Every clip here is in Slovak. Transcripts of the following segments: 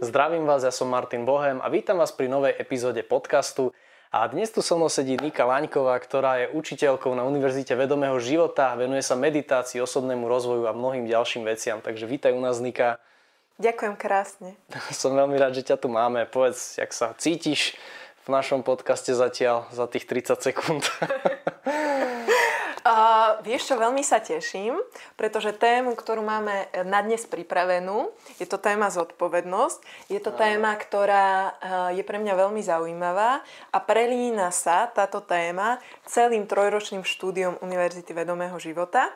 Zdravím vás, ja som Martin Bohem a vítam vás pri novej epizóde podcastu. A dnes tu so mnou sedí Nika Laňková, ktorá je učiteľkou na Univerzite vedomého života, venuje sa meditácii, osobnému rozvoju a mnohým ďalším veciam. Takže vítaj u nás, Nika. Ďakujem krásne. Som veľmi rád, že ťa tu máme. Povedz, jak sa cítiš v našom podcaste zatiaľ za tých 30 sekúnd. Uh, vieš čo, veľmi sa teším, pretože tému, ktorú máme na dnes pripravenú, je to téma zodpovednosť. Je to téma, ktorá uh, je pre mňa veľmi zaujímavá a prelína sa táto téma celým trojročným štúdiom Univerzity vedomého života.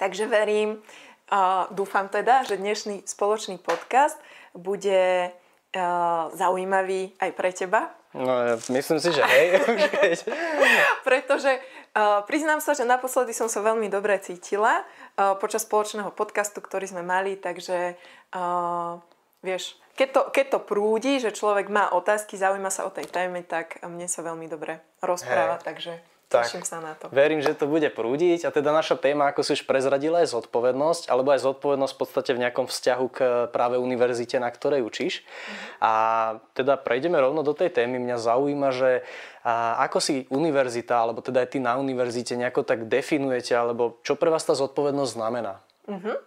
Takže verím, uh, dúfam teda, že dnešný spoločný podcast bude zaujímavý aj pre teba. No, myslím si, že hej. Pretože Uh, priznám sa, že naposledy som sa veľmi dobre cítila uh, počas spoločného podcastu, ktorý sme mali, takže uh, vieš, keď to, keď to prúdi, že človek má otázky, zaujíma sa o tej téme, tak mne sa veľmi dobre rozpráva, hey. takže tak, Teším sa na to. Verím, že to bude prúdiť a teda naša téma, ako si už prezradila, je zodpovednosť, alebo aj zodpovednosť v podstate v nejakom vzťahu k práve univerzite, na ktorej učíš. Mhm. A teda prejdeme rovno do tej témy. Mňa zaujíma, že ako si univerzita, alebo teda aj ty na univerzite nejako tak definujete, alebo čo pre vás tá zodpovednosť znamená? Uh-huh.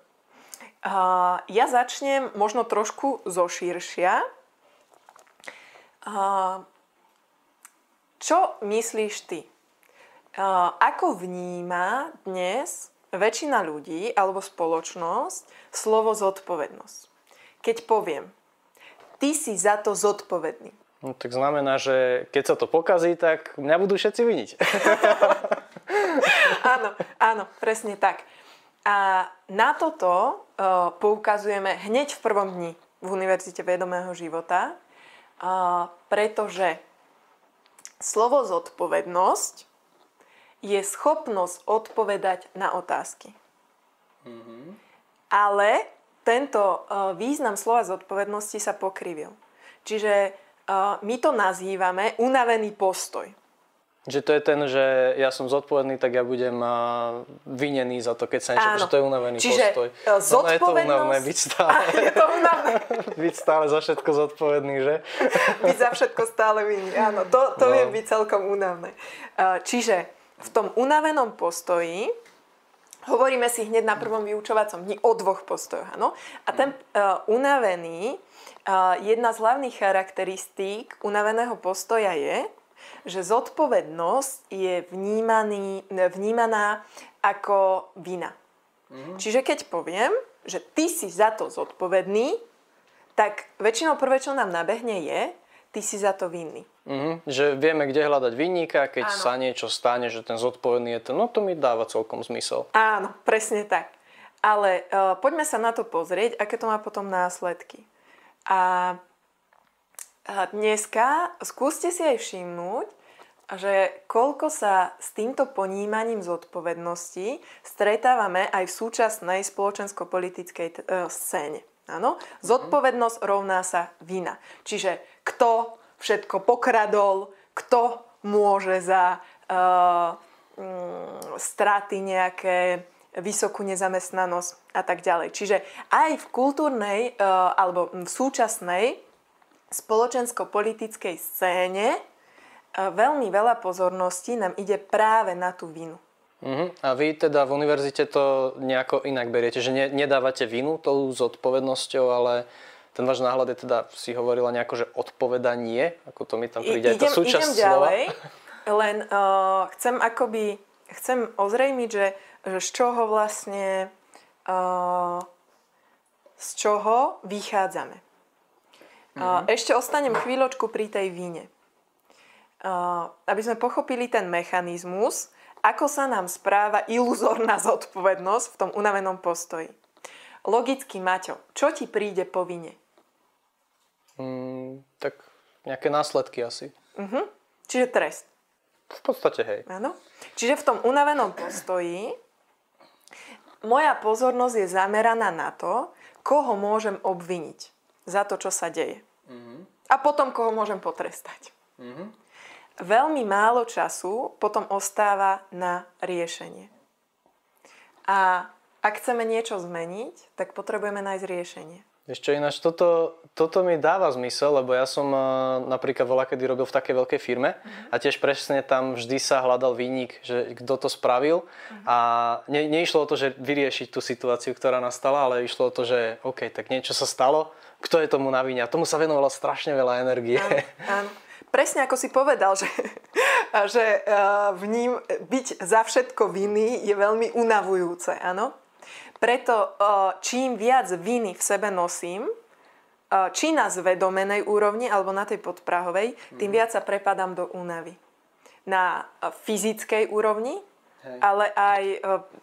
Uh, ja začnem možno trošku zo širšia. Uh, čo myslíš ty? Ako vníma dnes väčšina ľudí alebo spoločnosť slovo zodpovednosť? Keď poviem, ty si za to zodpovedný. No, tak znamená, že keď sa to pokazí, tak mňa budú všetci viniť. áno, áno, presne tak. A na toto uh, poukazujeme hneď v prvom dni v Univerzite vedomého života, uh, pretože slovo zodpovednosť je schopnosť odpovedať na otázky. Mm-hmm. Ale tento uh, význam slova zodpovednosti sa pokrivil. Čiže uh, my to nazývame unavený postoj. Že to je ten, že ja som zodpovedný, tak ja budem uh, vinený za to, keď sa niečo... Že to je unavený Čiže postoj. Zodpovednosť... No, je to unavené byť stále. je to unavené. byť stále za všetko zodpovedný, že? byť za všetko stále vinný, áno. To, to no. je byť celkom únavné. Uh, čiže v tom unavenom postoji hovoríme si hneď na prvom vyučovacom dni o dvoch postojoch. Áno? A ten uh, unavený, uh, jedna z hlavných charakteristík unaveného postoja je, že zodpovednosť je vnímaný, vnímaná ako vina. Mm-hmm. Čiže keď poviem, že ty si za to zodpovedný, tak väčšinou prvé, čo nám nabehne je, ty si za to vinný. Mm-hmm. Že vieme, kde hľadať vinníka, keď Áno. sa niečo stane, že ten zodpovedný je ten, no to mi dáva celkom zmysel. Áno, presne tak. Ale uh, poďme sa na to pozrieť, aké to má potom následky. A, a dneska skúste si aj všimnúť, že koľko sa s týmto ponímaním zodpovednosti stretávame aj v súčasnej spoločensko-politickej uh, scéne. Áno? Zodpovednosť rovná sa vina. Čiže kto všetko pokradol, kto môže za uh, straty nejaké, vysokú nezamestnanosť a tak ďalej. Čiže aj v kultúrnej uh, alebo v súčasnej spoločensko-politickej scéne uh, veľmi veľa pozorností nám ide práve na tú vinu. Uh-huh. A vy teda v univerzite to nejako inak beriete, že ne, nedávate vinu tou zodpovednosťou, ale ten váš náhľad je teda, si hovorila nejako, že odpovedanie, ako to mi tam príde, I, idem, aj tá súčasť idem ďalej, slova. len uh, chcem akoby, chcem ozrejmiť, že, že z čoho vlastne, uh, z čoho vychádzame. Uh, mm-hmm. Ešte ostanem chvíľočku pri tej víne. Uh, aby sme pochopili ten mechanizmus, ako sa nám správa iluzorná zodpovednosť v tom unavenom postoji. Logicky, Maťo, čo ti príde po vine? Mm, tak nejaké následky asi. Uh-huh. Čiže trest. V podstate hej. Áno. Čiže v tom unavenom postoji moja pozornosť je zameraná na to, koho môžem obviniť za to, čo sa deje. Uh-huh. A potom, koho môžem potrestať. Uh-huh. Veľmi málo času potom ostáva na riešenie. A ak chceme niečo zmeniť, tak potrebujeme nájsť riešenie. Ešte ináč, toto, toto mi dáva zmysel, lebo ja som uh, napríklad volá, kedy robil v takej veľkej firme uh-huh. a tiež presne tam vždy sa hľadal výnik, že kto to spravil uh-huh. a ne, neišlo o to, že vyriešiť tú situáciu, ktorá nastala, ale išlo o to, že OK, tak niečo sa stalo, kto je tomu na víne a tomu sa venovalo strašne veľa energie. Áno, áno. Presne ako si povedal, že, že v ním byť za všetko viny je veľmi unavujúce, áno? Preto čím viac viny v sebe nosím, či na zvedomenej úrovni alebo na tej podprahovej, tým mhm. viac sa prepadám do únavy. Na fyzickej úrovni, Hej. ale aj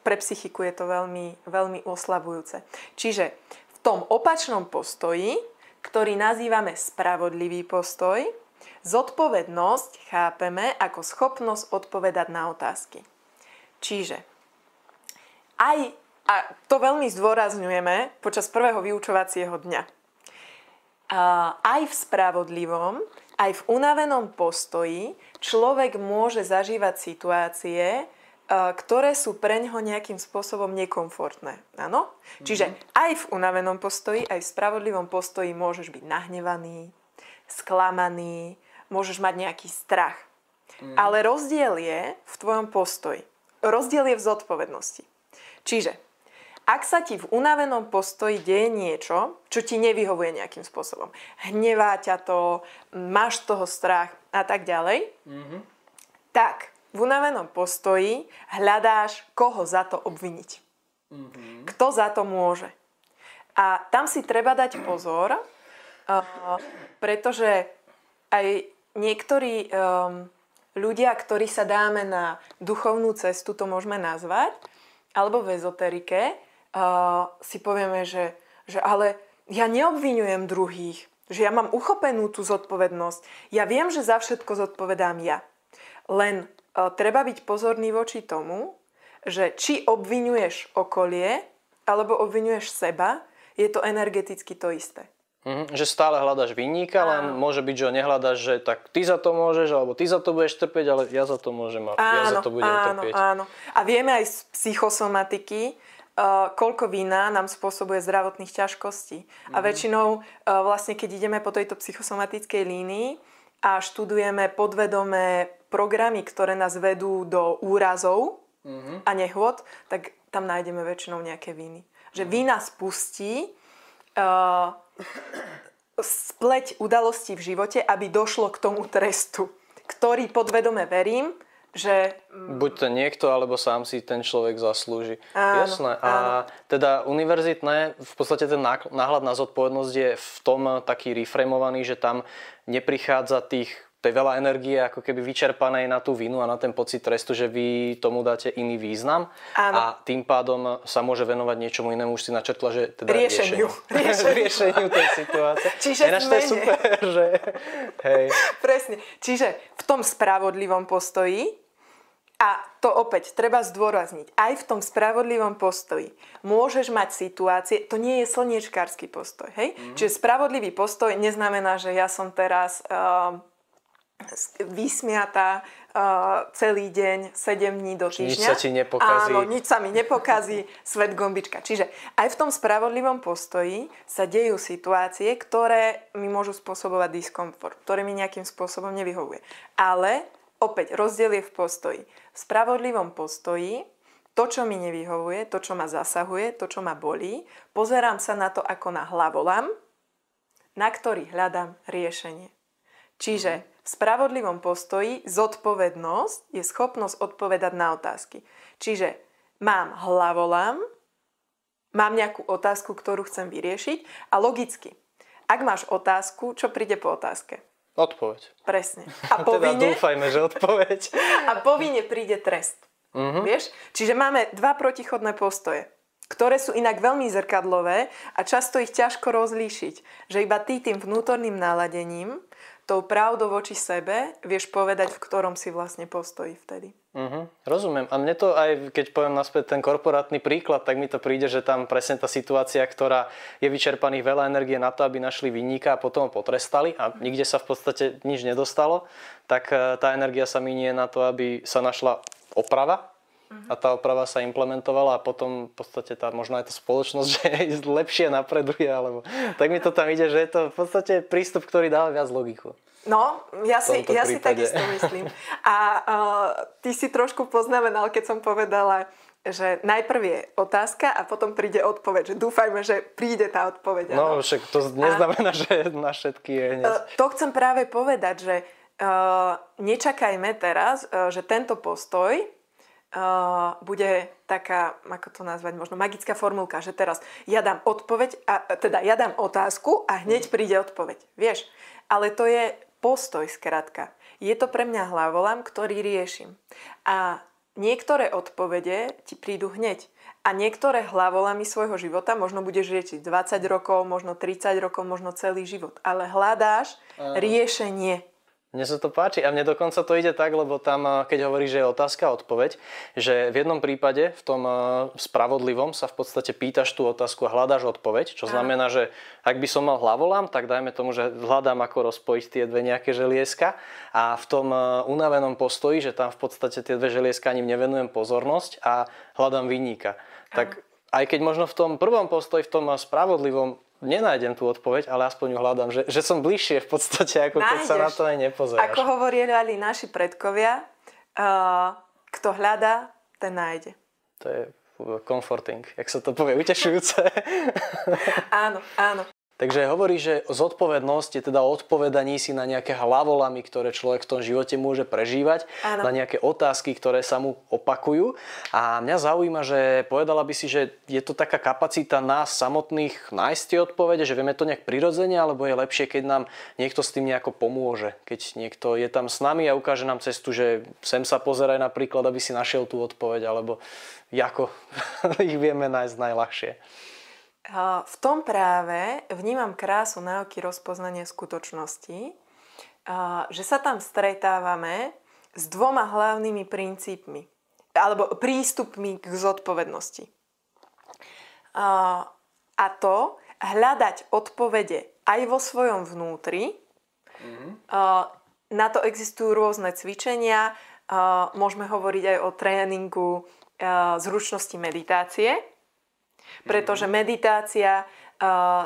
pre psychiku je to veľmi, veľmi oslabujúce. Čiže v tom opačnom postoji, ktorý nazývame spravodlivý postoj, zodpovednosť chápeme ako schopnosť odpovedať na otázky. Čiže aj a to veľmi zdôrazňujeme počas prvého vyučovacieho dňa. A aj v spravodlivom, aj v unavenom postoji človek môže zažívať situácie, ktoré sú pre ňoho nejakým spôsobom nekomfortné. Áno? Mm-hmm. Čiže aj v unavenom postoji, aj v spravodlivom postoji môžeš byť nahnevaný, sklamaný, môžeš mať nejaký strach. Mm-hmm. Ale rozdiel je v tvojom postoji. Rozdiel je v zodpovednosti. Čiže ak sa ti v unavenom postoji deje niečo, čo ti nevyhovuje nejakým spôsobom, hnevá ťa to, máš toho strach a tak ďalej, mm-hmm. tak v unavenom postoji hľadáš, koho za to obviniť. Mm-hmm. Kto za to môže. A tam si treba dať pozor, uh, pretože aj niektorí um, ľudia, ktorí sa dáme na duchovnú cestu, to môžeme nazvať, alebo v ezoterike, uh, si povieme, že, že ale ja neobvinujem druhých, že ja mám uchopenú tú zodpovednosť. Ja viem, že za všetko zodpovedám ja. Len uh, treba byť pozorný voči tomu, že či obvinuješ okolie, alebo obvinuješ seba, je to energeticky to isté. Mm, že stále hľadaš vinníka, len môže byť, že ho nehľadaš, že tak ty za to môžeš, alebo ty za to budeš trpieť, ale ja za to môžem a áno, ja za to budem áno, trpieť. Áno, A vieme aj z psychosomatiky, uh, koľko vína nám spôsobuje zdravotných ťažkostí. Mm-hmm. A mhm. väčšinou uh, vlastne, keď ideme po tejto psychosomatickej línii a študujeme podvedomé programy, ktoré nás vedú do úrazov mm-hmm. a nehôd, tak tam nájdeme väčšinou nejaké víny. Že mm-hmm. vína spustí uh, spleť udalostí v živote, aby došlo k tomu trestu, ktorý podvedome verím, že... Mm, Buď to niekto, alebo sám si ten človek zaslúži. Áno, Jasné. A áno. teda univerzitné, v podstate ten náhľad na zodpovednosť je v tom taký reframovaný, že tam neprichádza tých tej veľa energie ako keby vyčerpanej na tú vinu a na ten pocit trestu, že vy tomu dáte iný význam Áno. a tým pádom sa môže venovať niečomu inému. Už si načrtla, že teda riešeniu. Riešeniu, riešeniu tej situácie. Čiže Ináč to je super, že... Hej. Presne. Čiže v tom spravodlivom postoji a to opäť treba zdôrazniť. Aj v tom spravodlivom postoji môžeš mať situácie, to nie je slniečkársky postoj. Hej? Mm. Čiže spravodlivý postoj neznamená, že ja som teraz uh, vysmiatá uh, celý deň, 7 dní do týždňa. Nič sa ti nepokazí. Áno, nič sa mi nepokazí, svet gombička. Čiže aj v tom spravodlivom postoji sa dejú situácie, ktoré mi môžu spôsobovať diskomfort, ktoré mi nejakým spôsobom nevyhovuje. Ale opäť rozdiel je v postoji. V spravodlivom postoji to, čo mi nevyhovuje, to, čo ma zasahuje, to, čo ma bolí, pozerám sa na to ako na hlavolam, na ktorý hľadám riešenie. Čiže v spravodlivom postoji zodpovednosť je schopnosť odpovedať na otázky. Čiže mám hlavolám, mám nejakú otázku, ktorú chcem vyriešiť a logicky, ak máš otázku, čo príde po otázke? Odpoveď. Presne. A povinne, teda dúfajme, že odpoveď. A povinne príde trest. Uh-huh. Vieš? Čiže máme dva protichodné postoje ktoré sú inak veľmi zrkadlové a často ich ťažko rozlíšiť. Že iba ty tým vnútorným naladením tou pravdou voči sebe vieš povedať, v ktorom si vlastne postojí vtedy. Uh-huh, rozumiem. A mne to aj, keď poviem naspäť ten korporátny príklad, tak mi to príde, že tam presne tá situácia, ktorá je vyčerpaných veľa energie na to, aby našli vinníka a potom ho potrestali a nikde sa v podstate nič nedostalo, tak e, tá energia sa minie na to, aby sa našla oprava a tá oprava sa implementovala a potom v podstate tá, možno aj tá spoločnosť, že lepšie napreduje, alebo tak mi to tam ide, že je to v podstate prístup, ktorý dáva viac logiku. No, ja si, ja si takisto myslím. A uh, ty si trošku poznamenal, keď som povedala, že najprv je otázka a potom príde odpoveď. Že dúfajme, že príde tá odpoveď. No, však to neznamená, a, že na všetky je hneď. Uh, to chcem práve povedať, že uh, nečakajme teraz, uh, že tento postoj uh, bude taká, ako to nazvať, možno magická formulka, že teraz ja dám odpoveď, a, teda ja dám otázku a hneď príde odpoveď. Vieš? Ale to je postoj skrátka. Je to pre mňa hlavolám, ktorý riešim. A niektoré odpovede ti prídu hneď. A niektoré hlavolami svojho života možno budeš riešiť 20 rokov, možno 30 rokov, možno celý život. Ale hľadáš riešenie. Mne sa to páči a mne dokonca to ide tak, lebo tam, keď hovorí, že je otázka a odpoveď, že v jednom prípade, v tom spravodlivom, sa v podstate pýtaš tú otázku a hľadáš odpoveď, čo znamená, že ak by som mal hlavolám, tak dajme tomu, že hľadám, ako rozpojiť tie dve nejaké želieska. A v tom unavenom postoji, že tam v podstate tie dve želieska ani nevenujem pozornosť a hľadám vinníka. Tak aj keď možno v tom prvom postoji, v tom spravodlivom nenájdem tú odpoveď, ale aspoň ju hľadám, že, že som bližšie v podstate, ako Nájdeš. keď sa na to aj nepozeráš. Ako hovorili naši predkovia, uh, kto hľadá, ten nájde. To je comforting, jak sa to povie, utešujúce. áno, áno. Takže hovorí, že zodpovednosť je teda odpovedaní si na nejaké hlavolamy, ktoré človek v tom živote môže prežívať, Áno. na nejaké otázky, ktoré sa mu opakujú. A mňa zaujíma, že povedala by si, že je to taká kapacita nás samotných nájsť tie odpovede, že vieme to nejak prirodzene, alebo je lepšie, keď nám niekto s tým nejako pomôže. Keď niekto je tam s nami a ukáže nám cestu, že sem sa pozeraj napríklad, aby si našiel tú odpoveď, alebo ako ich vieme nájsť najľahšie. V tom práve vnímam krásu náuky rozpoznania skutočnosti, že sa tam stretávame s dvoma hlavnými princípmi alebo prístupmi k zodpovednosti. A to hľadať odpovede aj vo svojom vnútri. Mm-hmm. Na to existujú rôzne cvičenia. Môžeme hovoriť aj o tréningu zručnosti meditácie pretože meditácia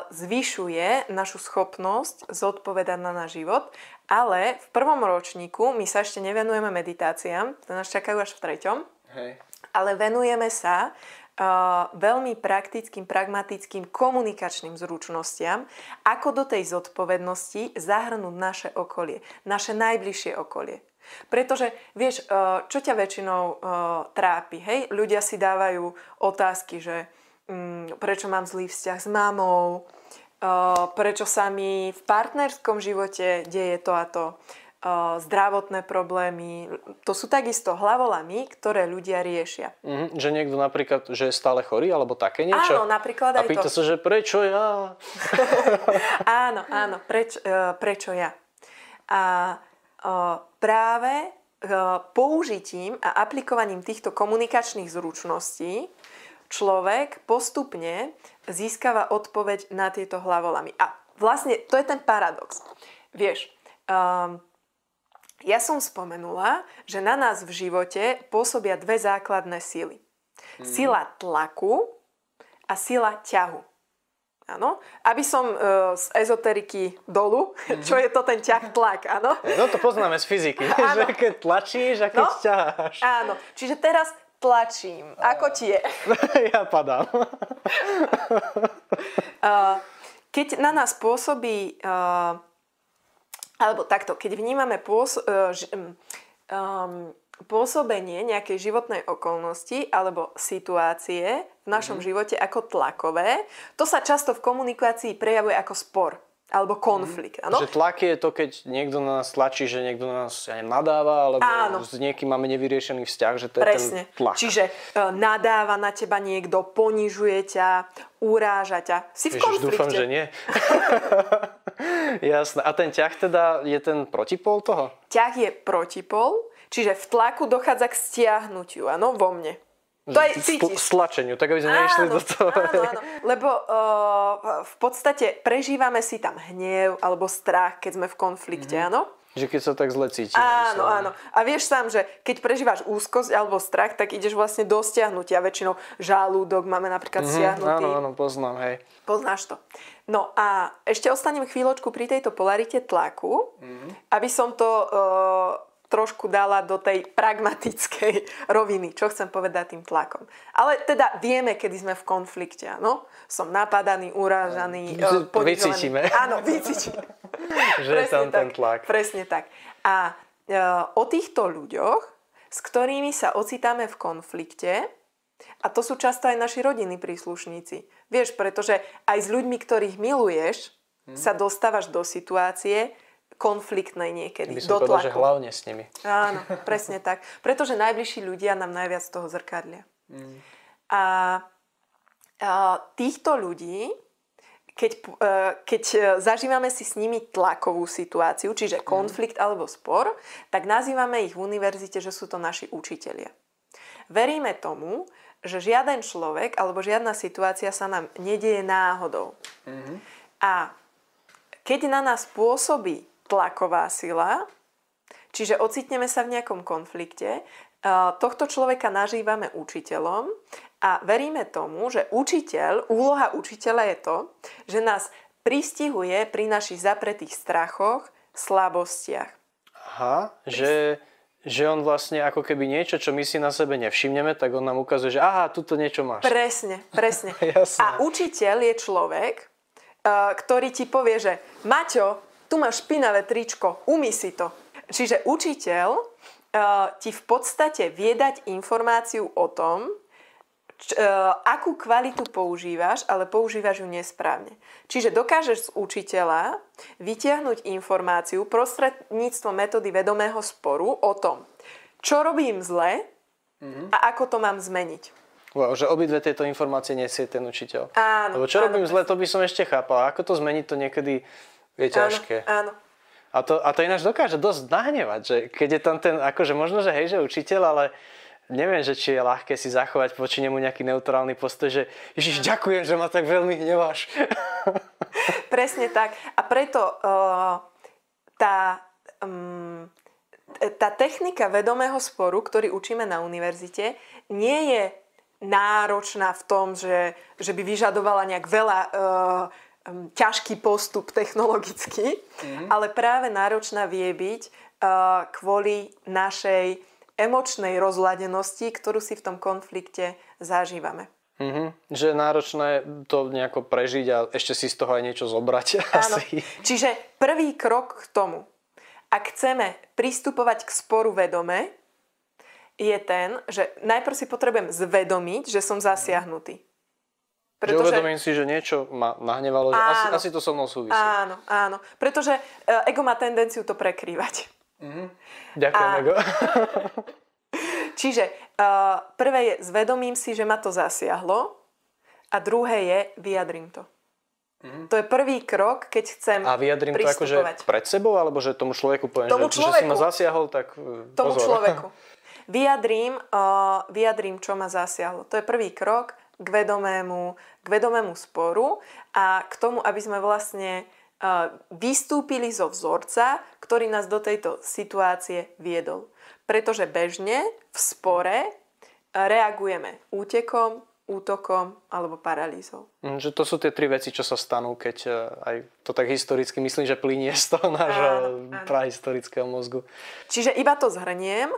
zvyšuje našu schopnosť zodpovedať na náš život, ale v prvom ročníku my sa ešte nevenujeme meditáciám, to nás čakajú až v treťom, Hej. ale venujeme sa uh, veľmi praktickým, pragmatickým komunikačným zručnostiam, ako do tej zodpovednosti zahrnúť naše okolie, naše najbližšie okolie. Pretože, vieš, čo ťa väčšinou trápi, hej? Ľudia si dávajú otázky, že prečo mám zlý vzťah s mamou, prečo sa mi v partnerskom živote deje to a to, zdravotné problémy. To sú takisto hlavolami, ktoré ľudia riešia. Mm, že niekto napríklad, že je stále chorý, alebo také niečo? Áno, napríklad aj A pýta to. sa, že prečo ja? áno, áno, preč, e, prečo ja? A práve použitím a aplikovaním týchto komunikačných zručností človek postupne získava odpoveď na tieto hlavolamy. A vlastne to je ten paradox. Vieš, um, ja som spomenula, že na nás v živote pôsobia dve základné síly. Mm. Sila tlaku a sila ťahu. Áno. Aby som e, z ezoteriky dolu, mm-hmm. čo je to ten ťah tlak, áno? No to poznáme z fyziky, že keď tlačíš a keď no? ťaháš. Áno, čiže teraz tlačím. Ako ti je? ja padám. keď na nás pôsobí, alebo takto, keď vnímame pôs, pôsobenie nejakej životnej okolnosti alebo situácie v našom mm. živote ako tlakové, to sa často v komunikácii prejavuje ako spor alebo konflikt. Mm. Že tlak je to, keď niekto na nás tlačí, že niekto na nás aj nadáva, alebo Áno. s niekým máme nevyriešený vzťah, že to Presne. je ten tlak. Čiže uh, nadáva na teba niekto, ponižuje ťa, uráža ťa. Si v Ježiš, konflikte. dúfam, že nie. Jasné. A ten ťah teda je ten protipol toho? Ťah je protipol, čiže v tlaku dochádza k stiahnutiu, áno, vo mne. To aj cítiš. Stlačeniu, tak aby sme nešli do toho. Áno, áno. Lebo uh, v podstate prežívame si tam hnev alebo strach, keď sme v konflikte, mm-hmm. áno? Že keď sa tak zle cíti. Áno, áno. A vieš sám, že keď prežívaš úzkosť alebo strach, tak ideš vlastne do stiahnutia. Väčšinou žalúdok máme napríklad mm-hmm, stiahnutý. Áno, áno, poznám, hej. Poznáš to. No a ešte ostanem chvíľočku pri tejto polarite tlaku, mm-hmm. aby som to uh, trošku dala do tej pragmatickej roviny, čo chcem povedať tým tlakom. Ale teda vieme, kedy sme v konflikte, áno? Som napadaný, urážaný, uh, Vycítime. Áno, vycítime. že je tam tak, ten tlak. Presne tak. A e, o týchto ľuďoch, s ktorými sa ocitáme v konflikte, a to sú často aj naši rodinní príslušníci. Vieš, pretože aj s ľuďmi, ktorých miluješ, hmm. sa dostávaš do situácie konfliktnej niekedy. By som do povedal, že hlavne s nimi. Áno, presne tak. Pretože najbližší ľudia nám najviac toho zrkadlia. Hmm. A, a týchto ľudí keď, e, keď e, zažívame si s nimi tlakovú situáciu, čiže mhm. konflikt alebo spor, tak nazývame ich v univerzite, že sú to naši učitelia. Veríme tomu, že žiaden človek alebo žiadna situácia sa nám nedieje náhodou. Mm-hmm. A keď na nás pôsobí tlaková sila, čiže ocitneme sa v nejakom konflikte, e, tohto človeka nažívame učiteľom a veríme tomu, že učiteľ, úloha učiteľa je to, že nás pristihuje pri našich zapretých strachoch, slabostiach. Aha, že, že on vlastne ako keby niečo, čo my si na sebe nevšimneme, tak on nám ukazuje, že aha, tuto niečo máš. Presne, presne. A učiteľ je človek, uh, ktorý ti povie, že Maťo, tu máš špinavé tričko, umy si to. Čiže učiteľ uh, ti v podstate vie dať informáciu o tom, č, uh, akú kvalitu používaš, ale používaš ju nesprávne. Čiže dokážeš z učiteľa vytiahnuť informáciu prostredníctvom metódy vedomého sporu o tom, čo robím zle mm-hmm. a ako to mám zmeniť. Wow, že obidve tieto informácie nesie ten učiteľ. Áno. Lebo čo áno, robím zle, to by som ešte chápal. Ako to zmeniť, to niekedy je ťažké. Áno, áno. A to, a to ináč dokáže dosť nahnevať, že keď je tam ten, akože možno, že hej, že učiteľ, ale neviem, že či je ľahké si zachovať voči nemu nejaký neutrálny postoj, že Ježiš, ďakujem, že ma tak veľmi hneváš. Presne tak. A preto uh, tá, um, tá technika vedomého sporu, ktorý učíme na univerzite, nie je náročná v tom, že, že by vyžadovala nejak veľa uh, um, ťažký postup technologicky, mm-hmm. ale práve náročná vie byť uh, kvôli našej emočnej rozladenosti, ktorú si v tom konflikte zažívame. Mm-hmm. Že je náročné to nejako prežiť a ešte si z toho aj niečo zobrať. Áno. Asi. Čiže prvý krok k tomu, ak chceme pristupovať k sporu vedome, je ten, že najprv si potrebujem zvedomiť, že som zasiahnutý. Pretože... Že uvedomím si, že niečo ma nahnevalo, že asi, asi to so mnou súvisí. Áno, áno. Pretože e, ego má tendenciu to prekrývať. Mm-hmm. Ďakujem, a... Ego. Čiže uh, prvé je, zvedomím si, že ma to zasiahlo a druhé je, vyjadrím to. Mm-hmm. To je prvý krok, keď chcem A vyjadrím to akože pred sebou, alebo že tomu človeku poviem, tomu že, človeku, že si ma zasiahol, tak e, Tomu pozor. človeku. Vyjadrím, uh, vyjadrím, čo ma zasiahlo. To je prvý krok k vedomému, k vedomému sporu a k tomu, aby sme vlastne vystúpili zo vzorca, ktorý nás do tejto situácie viedol. Pretože bežne v spore reagujeme útekom, útokom alebo paralýzou. Mm, že to sú tie tri veci, čo sa stanú, keď e, aj to tak historicky myslím, že plinie z toho nášho prahistorického mozgu. Čiže iba to zhrniem.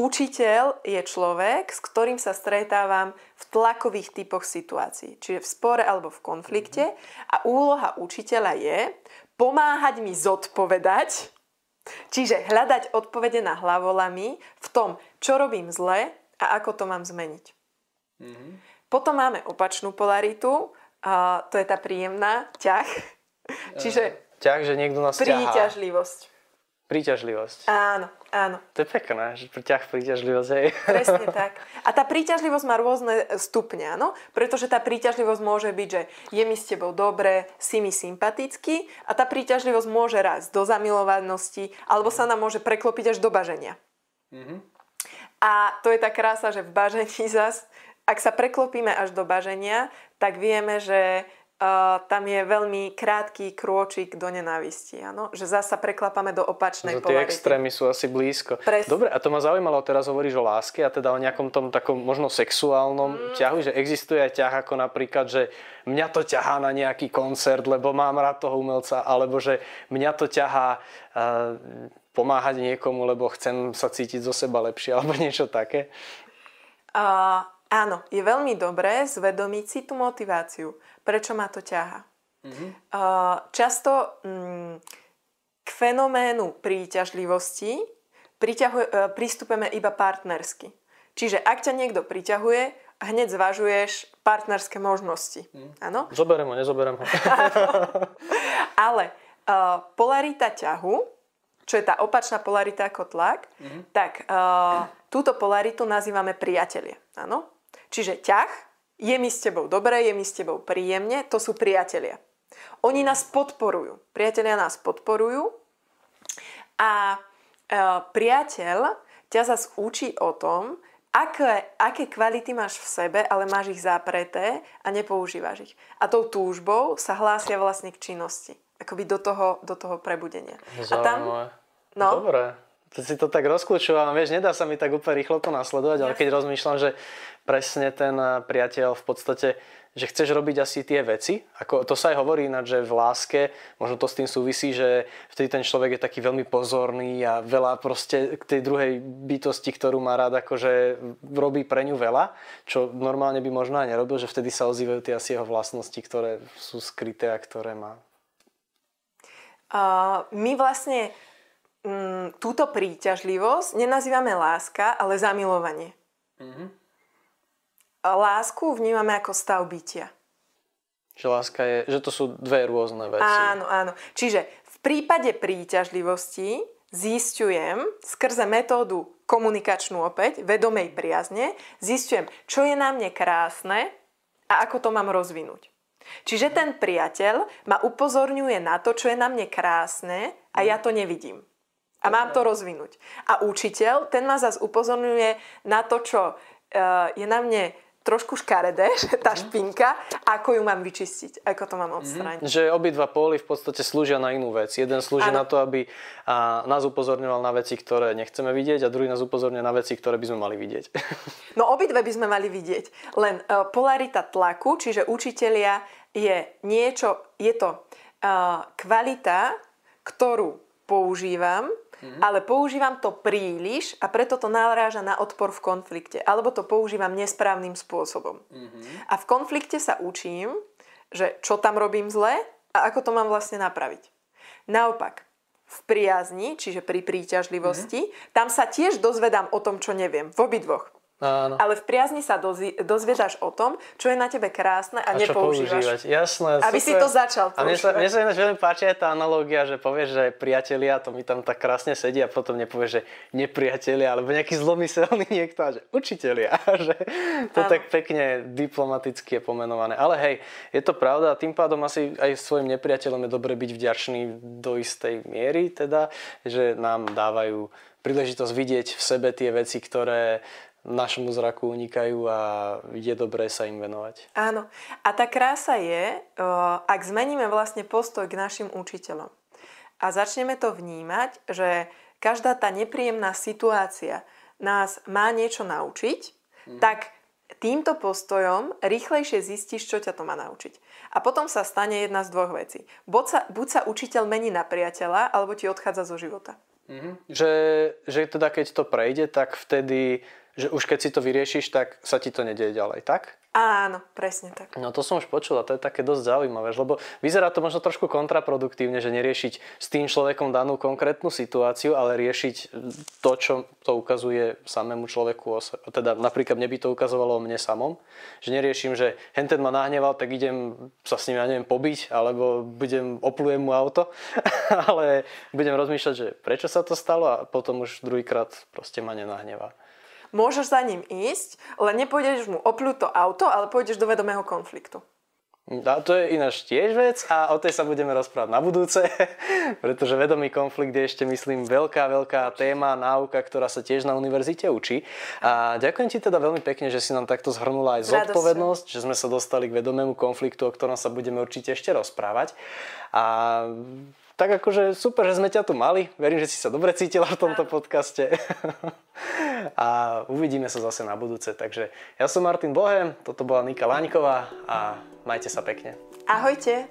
Učiteľ je človek, s ktorým sa stretávam v tlakových typoch situácií, čiže v spore alebo v konflikte a úloha učiteľa je pomáhať mi zodpovedať, čiže hľadať odpovede na hlavolami v tom, čo robím zle a ako to mám zmeniť. Mm-hmm. Potom máme opačnú polaritu, a to je tá príjemná ťah, čiže ťah, že niekto nás príťažlivosť. Príťažlivosť. Áno, áno. To je pekné, že ťah príťažlivosť, hej. Presne tak. A tá príťažlivosť má rôzne stupne, áno? Pretože tá príťažlivosť môže byť, že je mi s tebou dobre, si mi sympatický a tá príťažlivosť môže rásť do zamilovanosti alebo sa nám môže preklopiť až do baženia. Mm-hmm. A to je tá krása, že v bažení zas, ak sa preklopíme až do baženia, tak vieme, že uh, tam je veľmi krátky krôčik do nenávisti, áno? že zasa preklapame do opačnej že tie extrémy sú asi blízko. Presne. Dobre, a to ma zaujímalo, teraz hovoríš o láske a teda o nejakom tom takom možno sexuálnom mm. ťahu, že existuje aj ťah ako napríklad, že mňa to ťahá na nejaký koncert, lebo mám rád toho umelca, alebo že mňa to ťahá uh, pomáhať niekomu, lebo chcem sa cítiť zo seba lepšie, alebo niečo také. Uh, áno, je veľmi dobré zvedomiť si tú motiváciu prečo ma to ťaha. Mm-hmm. Uh, často um, k fenoménu príťažlivosti uh, pristupujeme iba partnersky. Čiže ak ťa niekto priťahuje, hneď zvažuješ partnerské možnosti. Mm. Zoberiem ho, nezoberiem ho. Ale uh, polarita ťahu, čo je tá opačná polarita ako tlak, mm-hmm. tak uh, túto polaritu nazývame priatelia. Áno? Čiže ťah je mi s tebou dobre, je mi s tebou príjemne, to sú priatelia. Oni nás podporujú. Priatelia nás podporujú a e, priateľ ťa zase učí o tom, aké, aké kvality máš v sebe, ale máš ich zapreté a nepoužívaš ich. A tou túžbou sa hlásia vlastne k činnosti. Akoby do toho, do toho prebudenia. Zaujímavé. A tam, no, Dobre. To si to tak rozklúčujem, vieš, nedá sa mi tak úplne rýchlo to nasledovať, ale keď rozmýšľam, že presne ten eh, priateľ v podstate, že chceš robiť asi tie veci. Ako, to sa aj hovorí ináč, že v láske, možno to s tým súvisí, že vtedy ten človek je taký veľmi pozorný a veľa proste k tej druhej bytosti, ktorú má rád, akože robí pre ňu veľa, čo normálne by možno aj nerobil, že vtedy sa ozývajú tie asi jeho vlastnosti, ktoré sú skryté a ktoré má. Uh, my vlastne um, túto príťažlivosť nenazývame láska, ale zamilovanie. Mm-hmm lásku vnímame ako stav bytia. Že láska je, že to sú dve rôzne veci. Áno, áno. Čiže v prípade príťažlivosti zistujem skrze metódu komunikačnú opäť, vedomej priazne, zistujem, čo je na mne krásne a ako to mám rozvinúť. Čiže ten priateľ ma upozorňuje na to, čo je na mne krásne a ja to nevidím. A mám to rozvinúť. A učiteľ, ten ma zase upozorňuje na to, čo eh, je na mne trošku škaredé, tá mhm. špinka, ako ju mám vyčistiť, ako to mám odstrániť. Mm-hmm. Že obidva póly v podstate slúžia na inú vec. Jeden slúži ano. na to, aby nás upozorňoval na veci, ktoré nechceme vidieť a druhý nás upozorňuje na veci, ktoré by sme mali vidieť. No obidve by sme mali vidieť. Len uh, polarita tlaku, čiže učitelia je niečo, je to uh, kvalita, ktorú používam mm-hmm. ale používam to príliš a preto to naráža na odpor v konflikte. Alebo to používam nesprávnym spôsobom. Mm-hmm. A v konflikte sa učím, že čo tam robím zle a ako to mám vlastne napraviť. Naopak, v priazni, čiže pri príťažlivosti, mm-hmm. tam sa tiež dozvedám o tom, čo neviem. V obidvoch. Áno. Ale v priazni sa dozvi, dozviedaš o tom, čo je na tebe krásne a, a nepoužívaš. Jasné. Aby super. si to začal A mne sa, mne sa ináč veľmi páči aj tá analogia, že povieš, že priatelia, to mi tam tak krásne sedí a potom nepovieš, že nepriatelia, alebo nejaký zlomyselný niekto, že učitelia. že to Áno. tak pekne diplomaticky je pomenované. Ale hej, je to pravda a tým pádom asi aj svojim nepriateľom je dobre byť vďačný do istej miery, teda, že nám dávajú príležitosť vidieť v sebe tie veci, ktoré našemu zraku unikajú a je dobré sa im venovať. Áno. A tá krása je, ak zmeníme vlastne postoj k našim učiteľom a začneme to vnímať, že každá tá nepríjemná situácia nás má niečo naučiť, mm. tak týmto postojom rýchlejšie zistíš, čo ťa to má naučiť. A potom sa stane jedna z dvoch vecí. Buď sa, buď sa učiteľ mení na priateľa, alebo ti odchádza zo života. Mm-hmm. Že, že teda keď to prejde, tak vtedy že už keď si to vyriešiš, tak sa ti to nedieje ďalej, tak? Áno, presne tak. No to som už počul a to je také dosť zaujímavé, lebo vyzerá to možno trošku kontraproduktívne, že neriešiť s tým človekom danú konkrétnu situáciu, ale riešiť to, čo to ukazuje samému človeku. Teda napríklad mne by to ukazovalo o mne samom, že neriešim, že henten ma nahneval, tak idem sa s ním, ja neviem, pobiť, alebo budem, oplujem mu auto, ale budem rozmýšľať, že prečo sa to stalo a potom už druhýkrát proste ma nenahnevá môžeš za ním ísť, len nepôjdeš mu opľúť to auto, ale pôjdeš do vedomého konfliktu. A to je ináč tiež vec a o tej sa budeme rozprávať na budúce, pretože vedomý konflikt je ešte, myslím, veľká, veľká téma, náuka, ktorá sa tiež na univerzite učí. A ďakujem ti teda veľmi pekne, že si nám takto zhrnula aj zodpovednosť, že sme sa dostali k vedomému konfliktu, o ktorom sa budeme určite ešte rozprávať. A tak akože super, že sme ťa tu mali. Verím, že si sa dobre cítila v tomto podcaste. a uvidíme sa zase na budúce. Takže ja som Martin Bohem, toto bola Nika Láňková a majte sa pekne. Ahojte.